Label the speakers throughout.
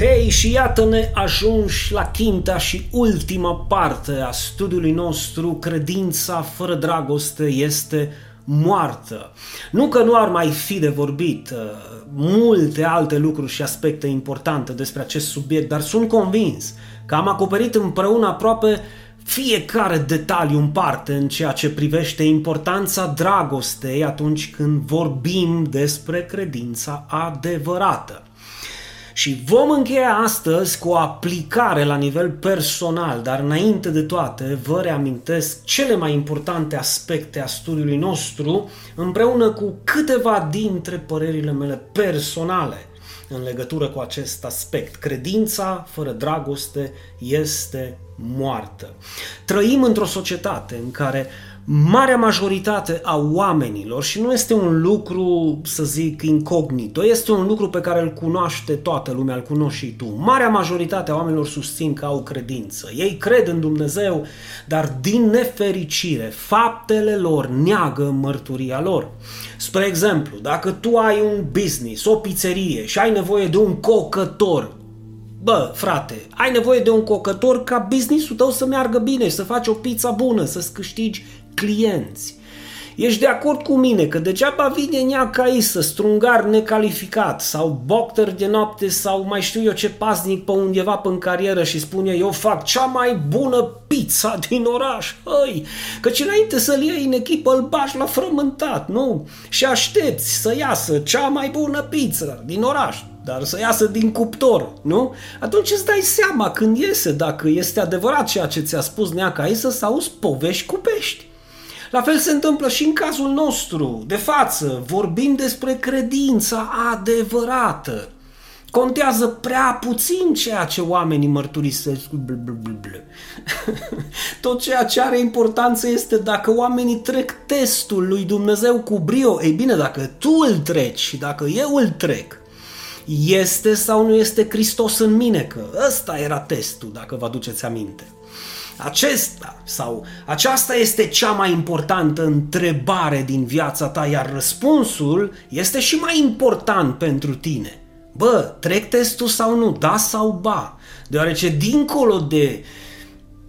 Speaker 1: Hei, și iată-ne ajunși la quinta și ultima parte a studiului nostru, Credința fără dragoste este moartă. Nu că nu ar mai fi de vorbit uh, multe alte lucruri și aspecte importante despre acest subiect, dar sunt convins că am acoperit împreună aproape fiecare detaliu în parte în ceea ce privește importanța dragostei atunci când vorbim despre credința adevărată. Și vom încheia astăzi cu o aplicare la nivel personal, dar înainte de toate vă reamintesc cele mai importante aspecte a studiului nostru împreună cu câteva dintre părerile mele personale în legătură cu acest aspect. Credința fără dragoste este moartă. Trăim într-o societate în care marea majoritate a oamenilor, și nu este un lucru, să zic, incognito, este un lucru pe care îl cunoaște toată lumea, îl cunoști și tu. Marea majoritate a oamenilor susțin că au credință. Ei cred în Dumnezeu, dar din nefericire, faptele lor neagă mărturia lor. Spre exemplu, dacă tu ai un business, o pizzerie și ai nevoie de un cocător, Bă, frate, ai nevoie de un cocător ca businessul tău să meargă bine, să faci o pizza bună, să-ți câștigi clienți. Ești de acord cu mine că degeaba vine neaca să strungar necalificat sau bocter de noapte sau mai știu eu ce pasnic pe undeva pe în carieră și spune eu fac cea mai bună pizza din oraș, hăi, căci înainte să-l iei în echipă îl bași la frământat, nu? Și aștepți să iasă cea mai bună pizza din oraș, dar să iasă din cuptor, nu? Atunci îți dai seama când iese dacă este adevărat ceea ce ți-a spus neaca Isă sau auzi povești cu pești. La fel se întâmplă și în cazul nostru, de față, vorbim despre credința adevărată. Contează prea puțin ceea ce oamenii mărturisesc. Tot ceea ce are importanță este dacă oamenii trec testul lui Dumnezeu cu brio. Ei bine, dacă tu îl treci și dacă eu îl trec, este sau nu este Hristos în mine? Că ăsta era testul, dacă vă aduceți aminte. Acesta sau aceasta este cea mai importantă întrebare din viața ta, iar răspunsul este și mai important pentru tine. Bă, trec testul sau nu, da sau ba, deoarece dincolo de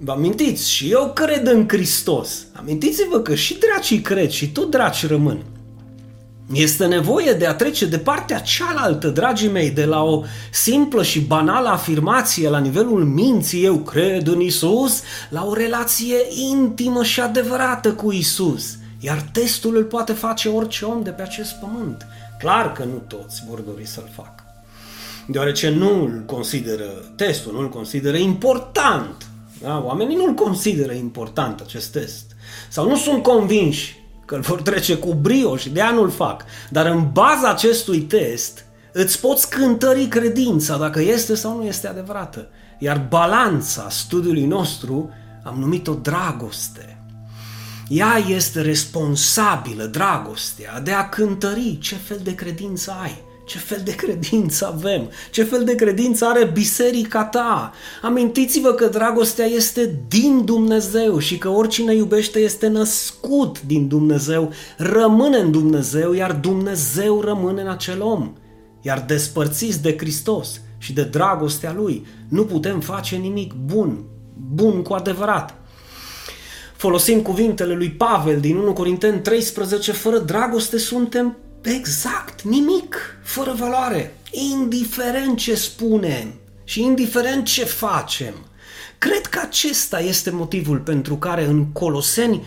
Speaker 1: Vă amintiți? Și eu cred în Hristos. Amintiți-vă că și dracii cred și tot draci rămân. Este nevoie de a trece de partea cealaltă, dragii mei, de la o simplă și banală afirmație la nivelul minții, eu cred în Isus, la o relație intimă și adevărată cu Isus. Iar testul îl poate face orice om de pe acest pământ. Clar că nu toți vor dori să-l facă. Deoarece nu îl consideră testul, nu îl consideră important. Da? Oamenii nu îl consideră important acest test. Sau nu sunt convinși că îl vor trece cu brio și de nu-l fac. Dar în baza acestui test îți poți cântări credința dacă este sau nu este adevărată. Iar balanța studiului nostru am numit-o dragoste. Ea este responsabilă, dragostea, de a cântări ce fel de credință ai. Ce fel de credință avem? Ce fel de credință are biserica ta? Amintiți-vă că dragostea este din Dumnezeu și că oricine iubește este născut din Dumnezeu, rămâne în Dumnezeu, iar Dumnezeu rămâne în acel om. Iar despărțiți de Hristos și de dragostea Lui, nu putem face nimic bun, bun cu adevărat. Folosim cuvintele lui Pavel din 1 Corinteni 13, fără dragoste suntem Exact, nimic, fără valoare, indiferent ce spunem și indiferent ce facem. Cred că acesta este motivul pentru care în Coloseni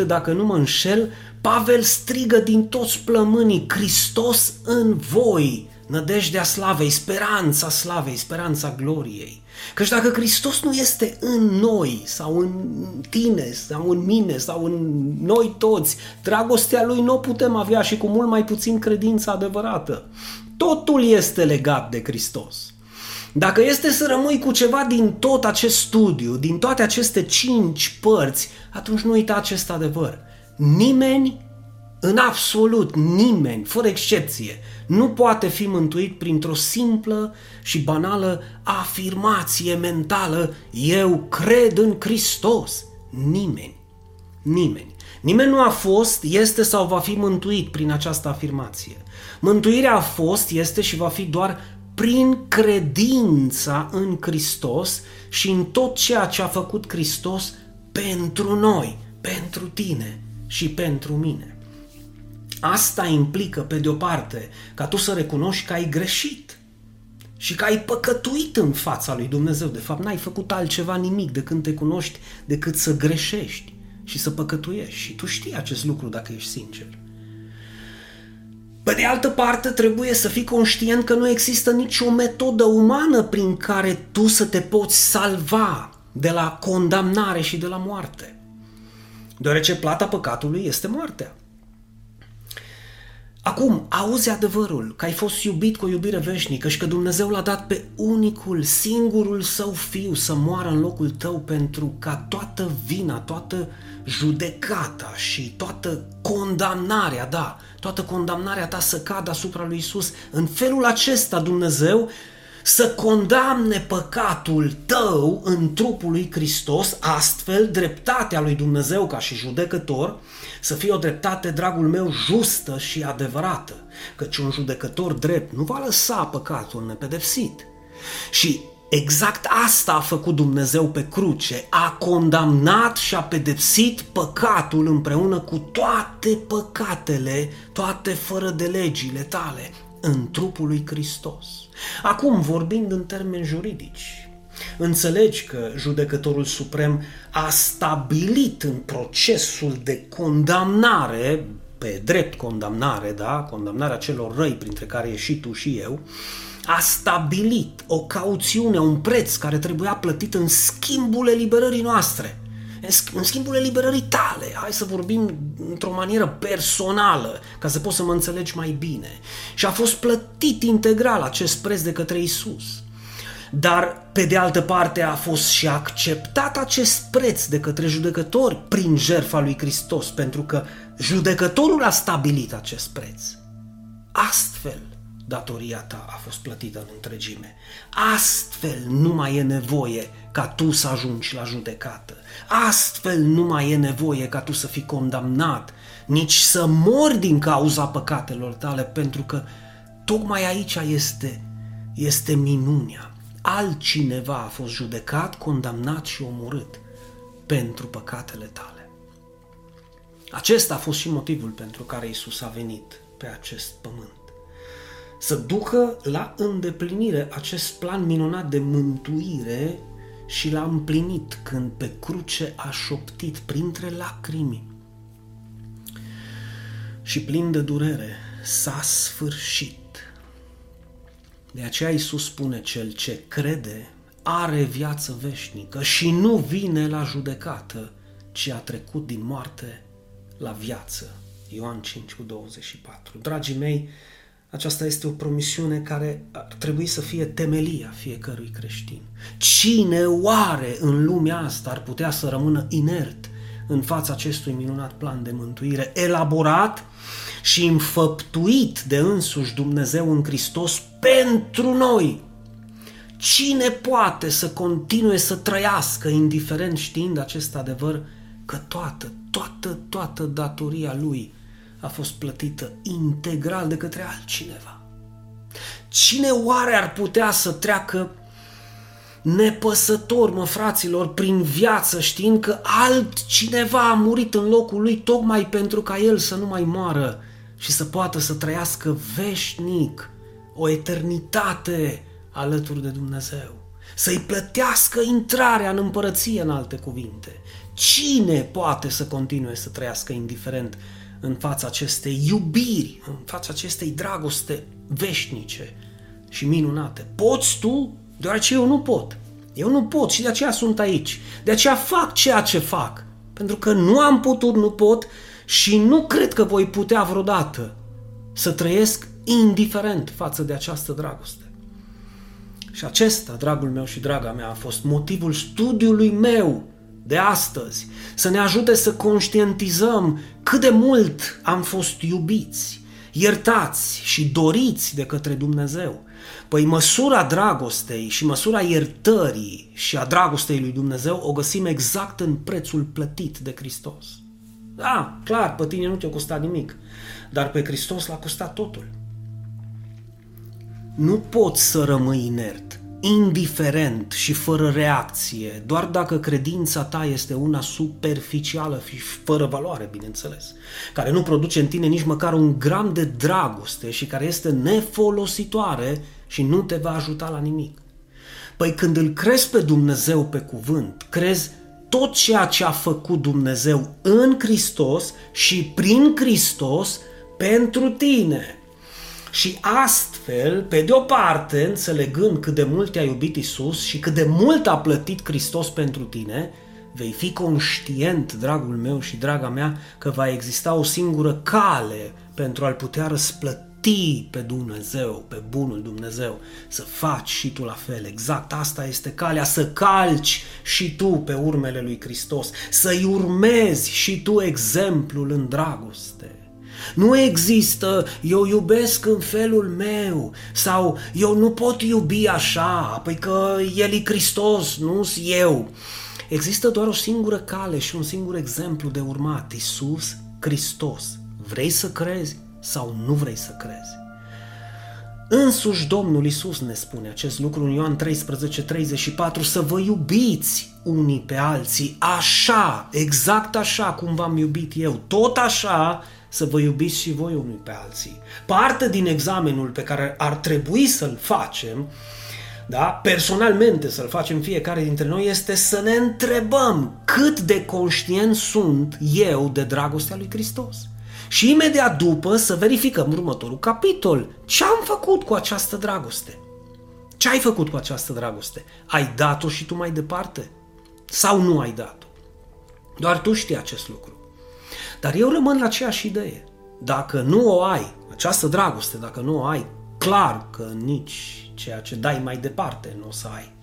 Speaker 1: 1.27, dacă nu mă înșel, Pavel strigă din toți plămânii, Hristos în voi, nădejdea slavei, speranța slavei, speranța gloriei. Căci dacă Hristos nu este în noi sau în tine sau în mine sau în noi toți, dragostea Lui nu o putem avea și cu mult mai puțin credință adevărată. Totul este legat de Hristos. Dacă este să rămâi cu ceva din tot acest studiu, din toate aceste cinci părți, atunci nu uita acest adevăr. Nimeni în absolut nimeni, fără excepție, nu poate fi mântuit printr-o simplă și banală afirmație mentală, eu cred în Hristos. Nimeni. Nimeni. Nimeni nu a fost, este sau va fi mântuit prin această afirmație. Mântuirea a fost, este și va fi doar prin credința în Hristos și în tot ceea ce a făcut Hristos pentru noi, pentru tine și pentru mine. Asta implică, pe de o parte, ca tu să recunoști că ai greșit și că ai păcătuit în fața lui Dumnezeu. De fapt, n-ai făcut altceva nimic de când te cunoști decât să greșești și să păcătuiești. Și tu știi acest lucru dacă ești sincer. Pe de altă parte, trebuie să fii conștient că nu există nicio metodă umană prin care tu să te poți salva de la condamnare și de la moarte. Deoarece plata păcatului este moartea. Acum, auzi adevărul, că ai fost iubit cu o iubire veșnică și că Dumnezeu l-a dat pe unicul, singurul său fiu să moară în locul tău pentru ca toată vina, toată judecata și toată condamnarea, da, toată condamnarea ta să cadă asupra lui Isus. În felul acesta Dumnezeu să condamne păcatul tău în trupul lui Hristos, astfel dreptatea lui Dumnezeu ca și judecător să fie o dreptate, dragul meu, justă și adevărată, căci un judecător drept nu va lăsa păcatul nepedepsit. Și Exact asta a făcut Dumnezeu pe cruce. A condamnat și a pedepsit păcatul împreună cu toate păcatele, toate fără de legile tale, în trupul lui Hristos. Acum, vorbind în termeni juridici, înțelegi că judecătorul suprem a stabilit în procesul de condamnare, pe drept condamnare, da, condamnarea celor răi, printre care e și tu și eu, a stabilit o cauțiune, un preț care trebuia plătit în schimbul eliberării noastre, în schimbul eliberării tale. Hai să vorbim într-o manieră personală, ca să poți să mă înțelegi mai bine. Și a fost plătit integral acest preț de către Isus. Dar, pe de altă parte, a fost și acceptat acest preț de către judecători prin jertfa lui Hristos, pentru că judecătorul a stabilit acest preț. Astfel, datoria ta a fost plătită în întregime. Astfel nu mai e nevoie ca tu să ajungi la judecată. Astfel nu mai e nevoie ca tu să fii condamnat, nici să mori din cauza păcatelor tale, pentru că tocmai aici este, este minunia. Altcineva a fost judecat, condamnat și omorât pentru păcatele tale. Acesta a fost și motivul pentru care Isus a venit pe acest pământ să ducă la îndeplinire acest plan minunat de mântuire și l-a împlinit când pe cruce a șoptit printre lacrimi și plin de durere s-a sfârșit. De aceea Iisus spune cel ce crede are viață veșnică și nu vine la judecată, ci a trecut din moarte la viață. Ioan 5 cu 24. Dragii mei, aceasta este o promisiune care ar trebui să fie temelia fiecărui creștin. Cine oare în lumea asta ar putea să rămână inert în fața acestui minunat plan de mântuire, elaborat și înfăptuit de însuși Dumnezeu în Hristos pentru noi? Cine poate să continue să trăiască indiferent știind acest adevăr că toată, toată, toată datoria lui a fost plătită integral de către altcineva. Cine oare ar putea să treacă nepăsător, mă fraților, prin viață, știind că altcineva a murit în locul lui tocmai pentru ca el să nu mai moară și să poată să trăiască veșnic o eternitate alături de Dumnezeu. Să-i plătească intrarea în împărăție, în alte cuvinte. Cine poate să continue să trăiască indiferent în fața acestei iubiri, în fața acestei dragoste veșnice și minunate. Poți tu? Deoarece eu nu pot. Eu nu pot și de aceea sunt aici. De aceea fac ceea ce fac. Pentru că nu am putut, nu pot și nu cred că voi putea vreodată să trăiesc indiferent față de această dragoste. Și acesta, dragul meu și draga mea, a fost motivul studiului meu de astăzi, să ne ajute să conștientizăm cât de mult am fost iubiți, iertați și doriți de către Dumnezeu. Păi măsura dragostei și măsura iertării și a dragostei lui Dumnezeu o găsim exact în prețul plătit de Hristos. Da, clar, pe tine nu te-a costat nimic, dar pe Hristos l-a costat totul. nu poți să rămâi inert, indiferent și fără reacție, doar dacă credința ta este una superficială și fără valoare, bineînțeles, care nu produce în tine nici măcar un gram de dragoste și care este nefolositoare și nu te va ajuta la nimic. Păi când îl crezi pe Dumnezeu pe cuvânt, crezi tot ceea ce a făcut Dumnezeu în Hristos și prin Hristos pentru tine. Și astfel, pe de o parte, înțelegând cât de mult te-a iubit Isus și cât de mult a plătit Hristos pentru tine, vei fi conștient, dragul meu și draga mea, că va exista o singură cale pentru a-L putea răsplăti pe Dumnezeu, pe bunul Dumnezeu, să faci și tu la fel. Exact asta este calea, să calci și tu pe urmele lui Hristos, să-i urmezi și tu exemplul în dragoste. Nu există eu iubesc în felul meu sau eu nu pot iubi așa, păi că El e Hristos, nu eu. Există doar o singură cale și un singur exemplu de urmat, Isus Hristos. Vrei să crezi sau nu vrei să crezi? Însuși Domnul Isus ne spune acest lucru în Ioan 13, 34, să vă iubiți unii pe alții, așa, exact așa cum v-am iubit eu, tot așa să vă iubiți și voi unii pe alții. Parte din examenul pe care ar trebui să-l facem, da, personalmente să-l facem fiecare dintre noi, este să ne întrebăm cât de conștient sunt eu de dragostea lui Hristos. Și imediat după să verificăm următorul capitol. Ce am făcut cu această dragoste? Ce ai făcut cu această dragoste? Ai dat-o și tu mai departe? Sau nu ai dat-o? Doar tu știi acest lucru. Dar eu rămân la aceeași idee. Dacă nu o ai, această dragoste, dacă nu o ai, clar că nici ceea ce dai mai departe nu o să ai.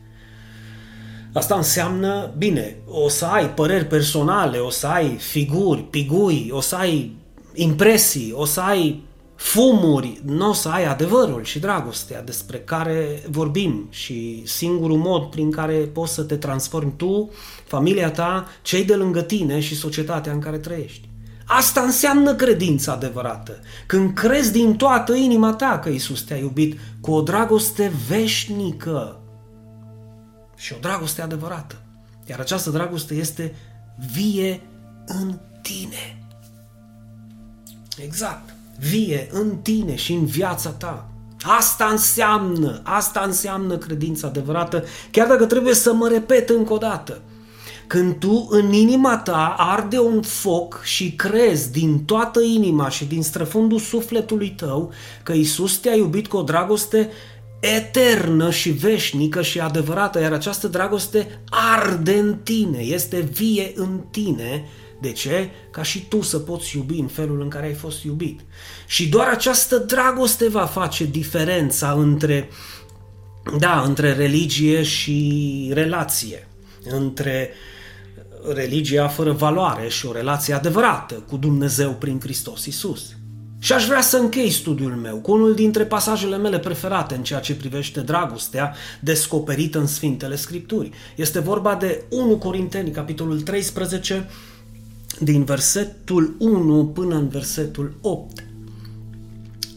Speaker 1: Asta înseamnă, bine, o să ai păreri personale, o să ai figuri, pigui, o să ai impresii, o să ai fumuri, nu o să ai adevărul și dragostea despre care vorbim și singurul mod prin care poți să te transformi tu, familia ta, cei de lângă tine și societatea în care trăiești. Asta înseamnă credința adevărată. Când crezi din toată inima ta că Isus te-a iubit cu o dragoste veșnică și o dragoste adevărată. Iar această dragoste este vie în tine. Exact. Vie în tine și în viața ta. Asta înseamnă, asta înseamnă credința adevărată, chiar dacă trebuie să mă repet încă o dată – când tu în inima ta arde un foc și crezi din toată inima și din străfundul sufletului tău că Isus te-a iubit cu o dragoste eternă și veșnică și adevărată, iar această dragoste arde în tine, este vie în tine. De ce? Ca și tu să poți iubi în felul în care ai fost iubit. Și doar această dragoste va face diferența între, da, între religie și relație, între uh, religia fără valoare și o relație adevărată cu Dumnezeu prin Hristos Isus. Și aș vrea să închei studiul meu cu unul dintre pasajele mele preferate în ceea ce privește dragostea descoperită în Sfintele Scripturi. Este vorba de 1 Corinteni, capitolul 13, din versetul 1 până în versetul 8.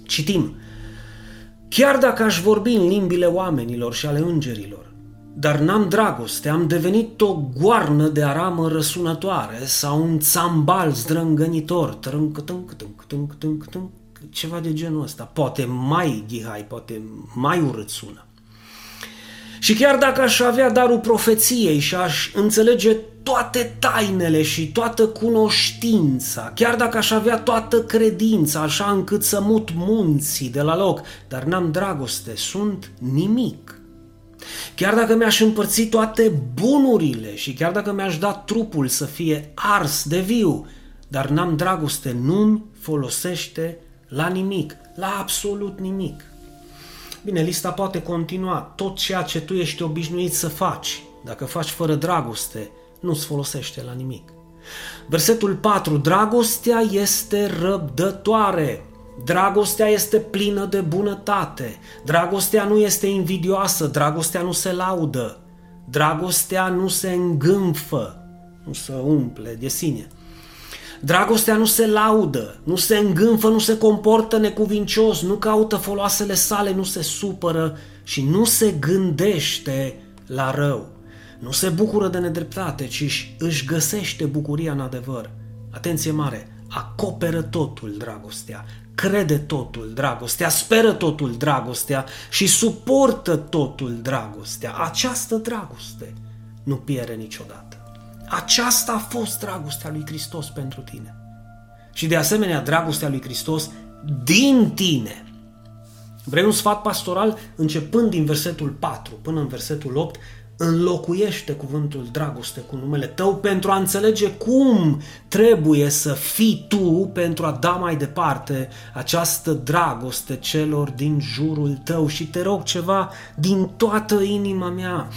Speaker 1: Citim. Chiar dacă aș vorbi în limbile oamenilor și ale îngerilor, dar n-am dragoste, am devenit o goarnă de aramă răsunătoare sau un țambal zdrângănitor, trânc, tânc, tânc, tânc, tânc, tânc, ceva de genul ăsta. Poate mai ghihai, poate mai urât sună. Și chiar dacă aș avea darul profeției și aș înțelege toate tainele și toată cunoștința, chiar dacă aș avea toată credința, așa încât să mut munții de la loc, dar n-am dragoste, sunt nimic. Chiar dacă mi-aș împărți toate bunurile și chiar dacă mi-aș da trupul să fie ars de viu, dar n-am dragoste, nu-mi folosește la nimic, la absolut nimic. Bine, lista poate continua. Tot ceea ce tu ești obișnuit să faci, dacă faci fără dragoste, nu-ți folosește la nimic. Versetul 4. Dragostea este răbdătoare. Dragostea este plină de bunătate. Dragostea nu este invidioasă, dragostea nu se laudă. Dragostea nu se îngânfă, nu se umple de sine. Dragostea nu se laudă, nu se îngânfă, nu se comportă necuvincios, nu caută foloasele sale, nu se supără și nu se gândește la rău. Nu se bucură de nedreptate, ci își găsește bucuria în adevăr. Atenție mare! Acoperă totul dragostea, crede totul dragostea, speră totul dragostea și suportă totul dragostea. Această dragoste nu pierde niciodată. Aceasta a fost dragostea lui Hristos pentru tine. Și de asemenea, dragostea lui Hristos din tine. Vrei un sfat pastoral? Începând din versetul 4 până în versetul 8, înlocuiește cuvântul dragoste cu numele tău pentru a înțelege cum trebuie să fii tu pentru a da mai departe această dragoste celor din jurul tău și te rog ceva din toată inima mea.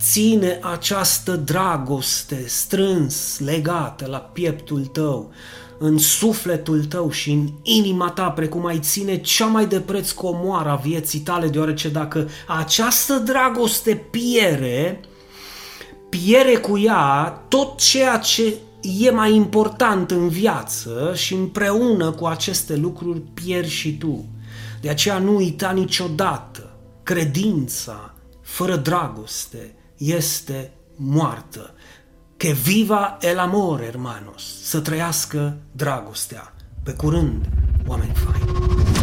Speaker 1: Ține această dragoste strâns legată la pieptul tău, în sufletul tău și în inima ta, precum ai ține cea mai de preț comoara vieții tale, deoarece dacă această dragoste piere, piere cu ea tot ceea ce e mai important în viață și împreună cu aceste lucruri pieri și tu. De aceea nu uita niciodată, credința fără dragoste este moartă. Que viva el amor, hermanos, să trăiască dragostea. Pe curând, oameni faini!